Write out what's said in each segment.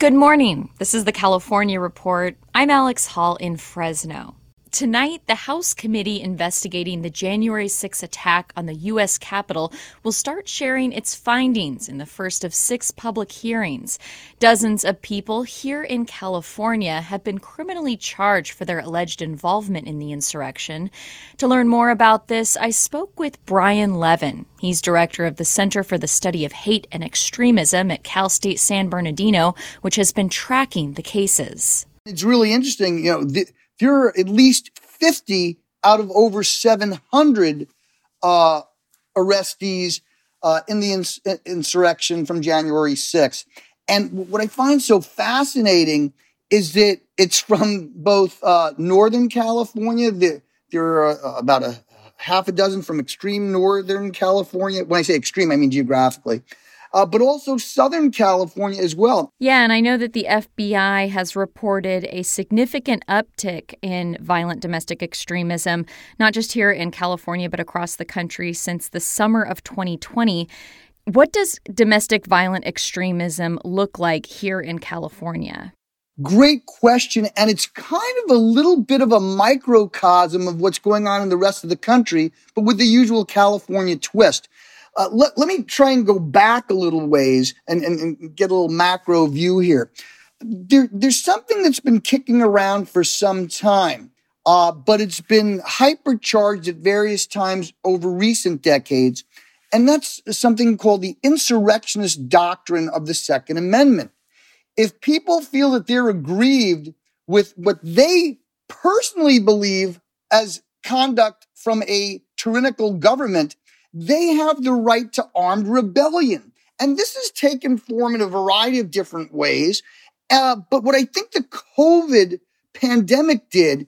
Good morning. This is the California Report. I'm Alex Hall in Fresno. Tonight, the House committee investigating the January 6 attack on the U.S. Capitol will start sharing its findings in the first of six public hearings. Dozens of people here in California have been criminally charged for their alleged involvement in the insurrection. To learn more about this, I spoke with Brian Levin. He's director of the Center for the Study of Hate and Extremism at Cal State San Bernardino, which has been tracking the cases. It's really interesting, you know. There are at least 50 out of over 700 uh, arrestees uh, in the ins- insurrection from January 6th. And what I find so fascinating is that it's from both uh, Northern California, the, there are uh, about a half a dozen from extreme Northern California. When I say extreme, I mean geographically uh, but also Southern California as well. Yeah, and I know that the FBI has reported a significant uptick in violent domestic extremism, not just here in California, but across the country since the summer of 2020. What does domestic violent extremism look like here in California? Great question. And it's kind of a little bit of a microcosm of what's going on in the rest of the country, but with the usual California twist. Uh, let, let me try and go back a little ways and, and, and get a little macro view here. There, there's something that's been kicking around for some time, uh, but it's been hypercharged at various times over recent decades. And that's something called the insurrectionist doctrine of the Second Amendment. If people feel that they're aggrieved with what they personally believe as conduct from a tyrannical government, they have the right to armed rebellion. And this has taken form in a variety of different ways. Uh, but what I think the COVID pandemic did,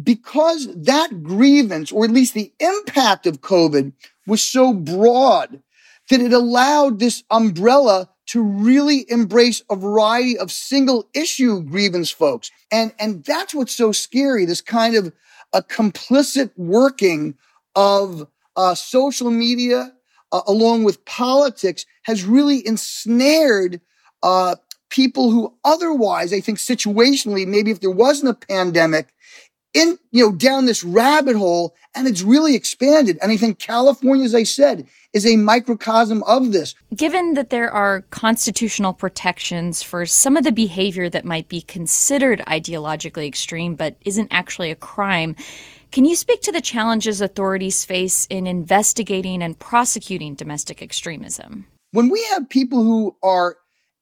because that grievance, or at least the impact of COVID, was so broad, that it allowed this umbrella to really embrace a variety of single issue grievance folks. And, and that's what's so scary, this kind of a complicit working of uh, social media, uh, along with politics, has really ensnared uh, people who otherwise, I think, situationally, maybe if there wasn't a pandemic, in you know down this rabbit hole, and it's really expanded. And I think California, as I said, is a microcosm of this. Given that there are constitutional protections for some of the behavior that might be considered ideologically extreme but isn't actually a crime, can you speak to the challenges authorities face in investigating and prosecuting domestic extremism? When we have people who are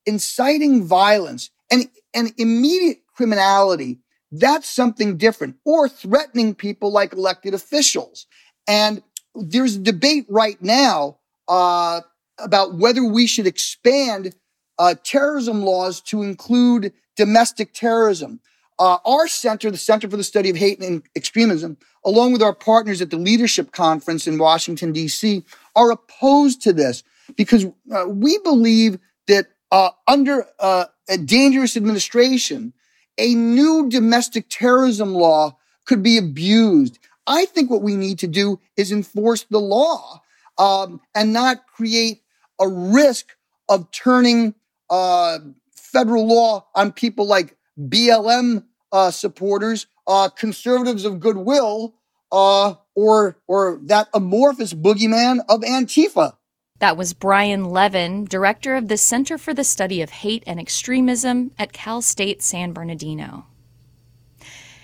inciting violence and, and immediate criminality, that's something different, or threatening people like elected officials. And there's a debate right now uh, about whether we should expand uh, terrorism laws to include domestic terrorism. Uh, our center, the Center for the Study of Hate and Extremism, along with our partners at the Leadership Conference in Washington, D.C., are opposed to this because uh, we believe that uh, under uh, a dangerous administration, a new domestic terrorism law could be abused. I think what we need to do is enforce the law um, and not create a risk of turning uh, federal law on people like BLM uh, supporters, uh, conservatives of goodwill, uh, or or that amorphous boogeyman of Antifa. That was Brian Levin, director of the Center for the Study of Hate and Extremism at Cal State San Bernardino.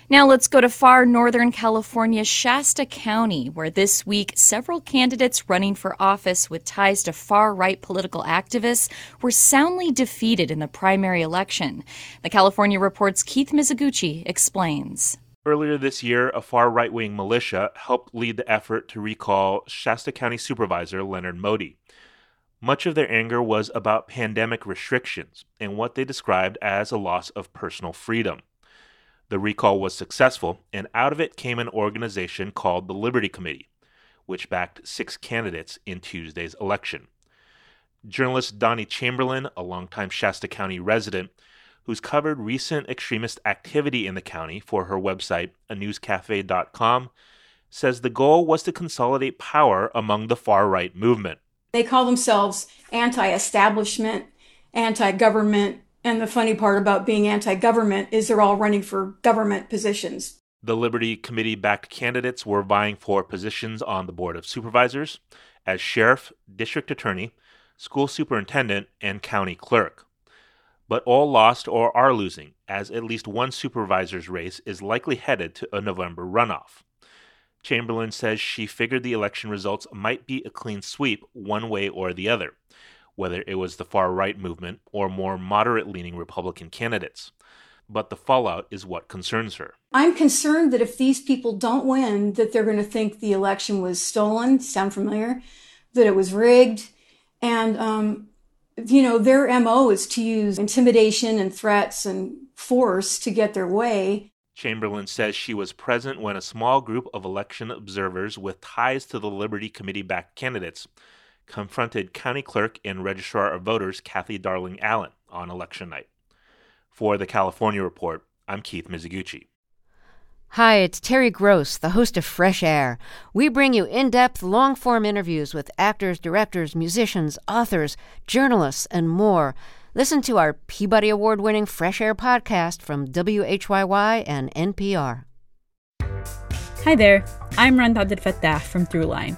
Now let's go to far northern California's Shasta County, where this week several candidates running for office with ties to far right political activists were soundly defeated in the primary election. The California Report's Keith Mizuguchi explains. Earlier this year, a far right wing militia helped lead the effort to recall Shasta County Supervisor Leonard Moty. Much of their anger was about pandemic restrictions and what they described as a loss of personal freedom. The recall was successful, and out of it came an organization called the Liberty Committee, which backed six candidates in Tuesday's election. Journalist Doni Chamberlain, a longtime Shasta County resident, who's covered recent extremist activity in the county for her website, anewscafe.com, says the goal was to consolidate power among the far right movement. They call themselves anti establishment, anti government, and the funny part about being anti government is they're all running for government positions. The Liberty Committee backed candidates were vying for positions on the Board of Supervisors as sheriff, district attorney, school superintendent, and county clerk. But all lost or are losing, as at least one supervisor's race is likely headed to a November runoff. Chamberlain says she figured the election results might be a clean sweep one way or the other whether it was the far right movement or more moderate leaning Republican candidates. But the fallout is what concerns her. I'm concerned that if these people don't win, that they're going to think the election was stolen. Sound familiar? That it was rigged, and um, you know their mo is to use intimidation and threats and force to get their way. Chamberlain says she was present when a small group of election observers with ties to the Liberty Committee backed candidates confronted County Clerk and Registrar of Voters Cathy Darling Allen on election night. For the California Report, I'm Keith Mizuguchi. Hi, it's Terry Gross, the host of Fresh Air. We bring you in depth, long form interviews with actors, directors, musicians, authors, journalists, and more. Listen to our Peabody Award winning Fresh Air podcast from WHYY and NPR. Hi there, I'm Rund Abdelfatah from Throughline.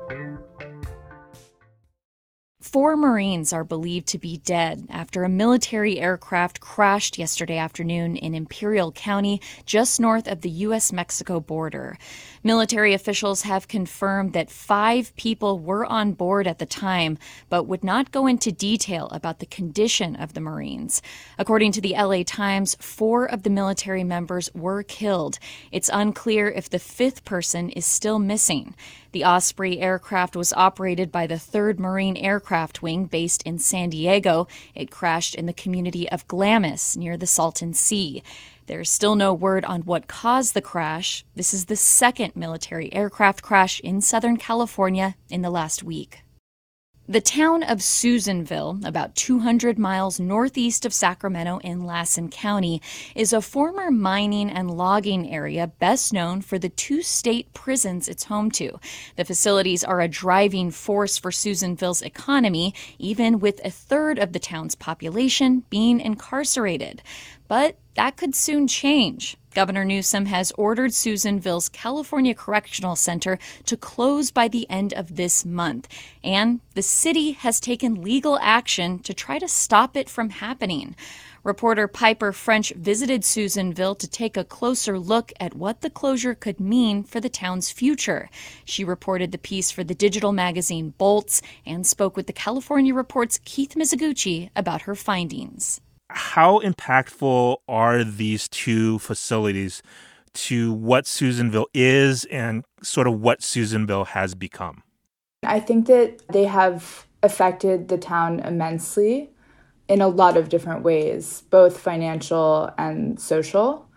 Four Marines are believed to be dead after a military aircraft crashed yesterday afternoon in Imperial County, just north of the U.S. Mexico border. Military officials have confirmed that five people were on board at the time, but would not go into detail about the condition of the Marines. According to the LA Times, four of the military members were killed. It's unclear if the fifth person is still missing. The Osprey aircraft was operated by the 3rd Marine Aircraft Wing based in San Diego. It crashed in the community of Glamis near the Salton Sea. There's still no word on what caused the crash. This is the second military aircraft crash in Southern California in the last week. The town of Susanville, about 200 miles northeast of Sacramento in Lassen County, is a former mining and logging area best known for the two state prisons it's home to. The facilities are a driving force for Susanville's economy, even with a third of the town's population being incarcerated. But that could soon change. Governor Newsom has ordered Susanville's California Correctional Center to close by the end of this month, and the city has taken legal action to try to stop it from happening. Reporter Piper French visited Susanville to take a closer look at what the closure could mean for the town's future. She reported the piece for the digital magazine Bolts and spoke with the California Report's Keith Mizuguchi about her findings how impactful are these two facilities to what Susanville is and sort of what Susanville has become? I think that they have affected the town immensely in a lot of different ways, both financial and social.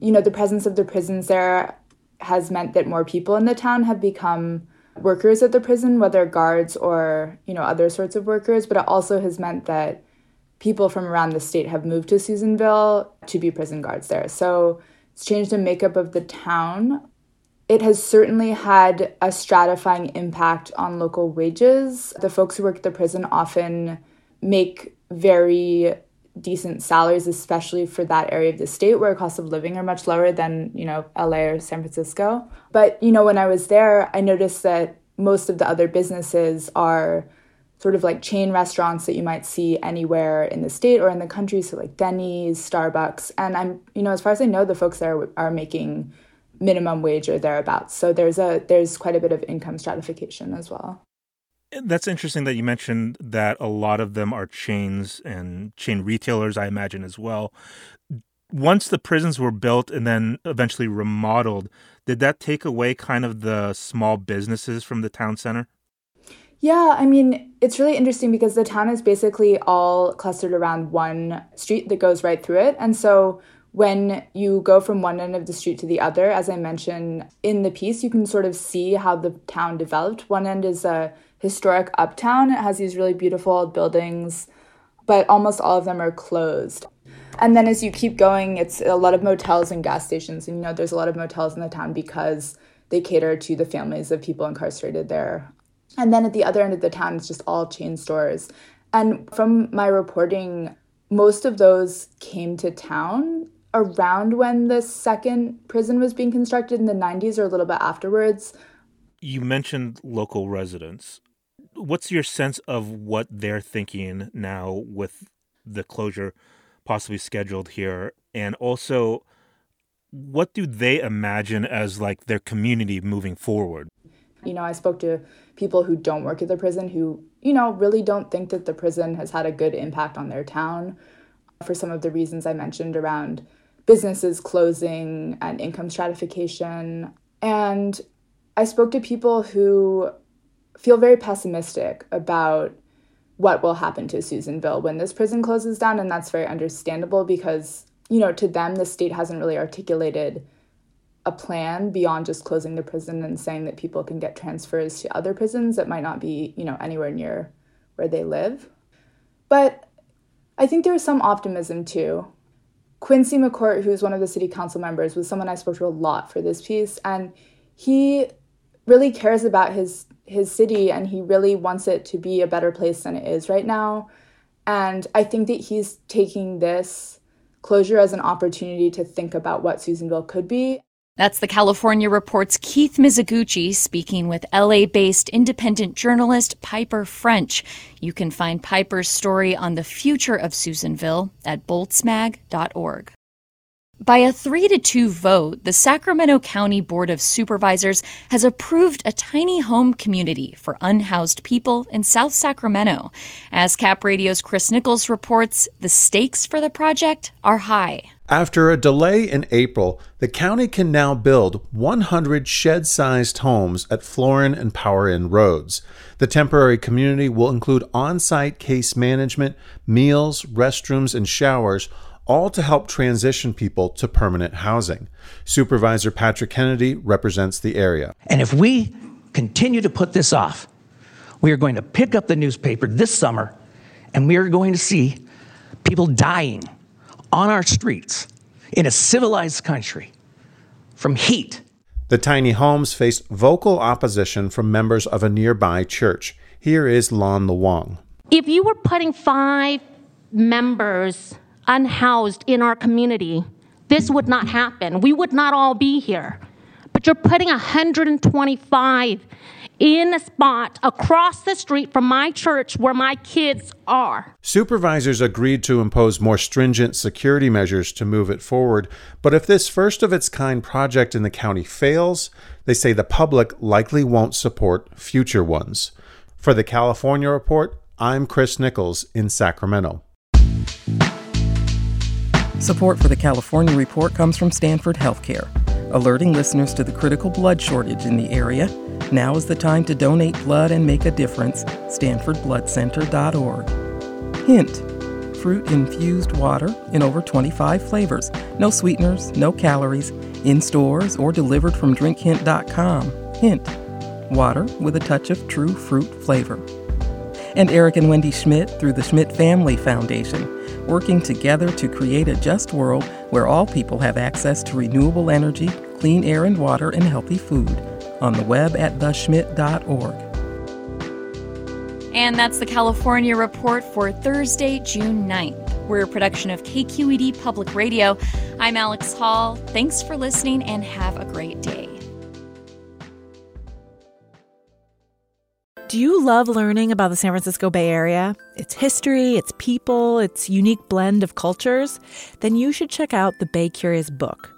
You know, the presence of the prisons there has meant that more people in the town have become workers at the prison, whether guards or, you know, other sorts of workers, but it also has meant that people from around the state have moved to Susanville to be prison guards there. So it's changed the makeup of the town. it has certainly had a stratifying impact on local wages. The folks who work at the prison often make very decent salaries, especially for that area of the state where costs of living are much lower than, you know, LA or San Francisco. But, you know, when I was there, I noticed that most of the other businesses are sort of like chain restaurants that you might see anywhere in the state or in the country. So like Denny's, Starbucks. And I'm, you know, as far as I know, the folks there are making minimum wage or thereabouts. So there's a there's quite a bit of income stratification as well. That's interesting that you mentioned that a lot of them are chains and chain retailers, I imagine as well. Once the prisons were built and then eventually remodeled, did that take away kind of the small businesses from the town center? Yeah, I mean, it's really interesting because the town is basically all clustered around one street that goes right through it. And so when you go from one end of the street to the other, as I mentioned in the piece, you can sort of see how the town developed. One end is a historic uptown, it has these really beautiful buildings, but almost all of them are closed. And then as you keep going, it's a lot of motels and gas stations. And you know, there's a lot of motels in the town because they cater to the families of people incarcerated there. And then at the other end of the town, it's just all chain stores. And from my reporting, most of those came to town around when the second prison was being constructed in the 90s or a little bit afterwards. You mentioned local residents. What's your sense of what they're thinking now with the closure possibly scheduled here? And also, what do they imagine as like their community moving forward? You know, I spoke to people who don't work at the prison who, you know, really don't think that the prison has had a good impact on their town for some of the reasons I mentioned around businesses closing and income stratification. And I spoke to people who feel very pessimistic about what will happen to Susanville when this prison closes down. And that's very understandable because, you know, to them, the state hasn't really articulated a plan beyond just closing the prison and saying that people can get transfers to other prisons that might not be, you know, anywhere near where they live. But I think there is some optimism too. Quincy McCourt, who's one of the city council members, was someone I spoke to a lot for this piece, and he really cares about his his city and he really wants it to be a better place than it is right now. And I think that he's taking this closure as an opportunity to think about what Susanville could be. That's the California Report's Keith Mizuguchi speaking with LA based independent journalist Piper French. You can find Piper's story on the future of Susanville at boltsmag.org. By a 3 to 2 vote, the Sacramento County Board of Supervisors has approved a tiny home community for unhoused people in South Sacramento. As Cap Radio's Chris Nichols reports, the stakes for the project are high. After a delay in April, the county can now build 100 shed sized homes at Florin and Power Inn roads. The temporary community will include on site case management, meals, restrooms, and showers, all to help transition people to permanent housing. Supervisor Patrick Kennedy represents the area. And if we continue to put this off, we are going to pick up the newspaper this summer and we are going to see people dying on our streets in a civilized country from heat. The tiny homes faced vocal opposition from members of a nearby church. Here is Lon Luong. If you were putting five members unhoused in our community, this would not happen. We would not all be here. But you're putting 125 in a spot across the street from my church where my kids are. Supervisors agreed to impose more stringent security measures to move it forward, but if this first of its kind project in the county fails, they say the public likely won't support future ones. For the California Report, I'm Chris Nichols in Sacramento. Support for the California Report comes from Stanford Healthcare, alerting listeners to the critical blood shortage in the area now is the time to donate blood and make a difference. StanfordBloodCenter.org. Hint fruit infused water in over 25 flavors. No sweeteners, no calories. In stores or delivered from drinkhint.com. Hint water with a touch of true fruit flavor. And Eric and Wendy Schmidt through the Schmidt Family Foundation working together to create a just world where all people have access to renewable energy, clean air and water and healthy food on the web at theschmidt.org. And that's the California Report for Thursday, June 9th. We're a production of KQED Public Radio. I'm Alex Hall. Thanks for listening and have a great day. Do you love learning about the San Francisco Bay Area? Its history, its people, its unique blend of cultures? Then you should check out the Bay Curious book.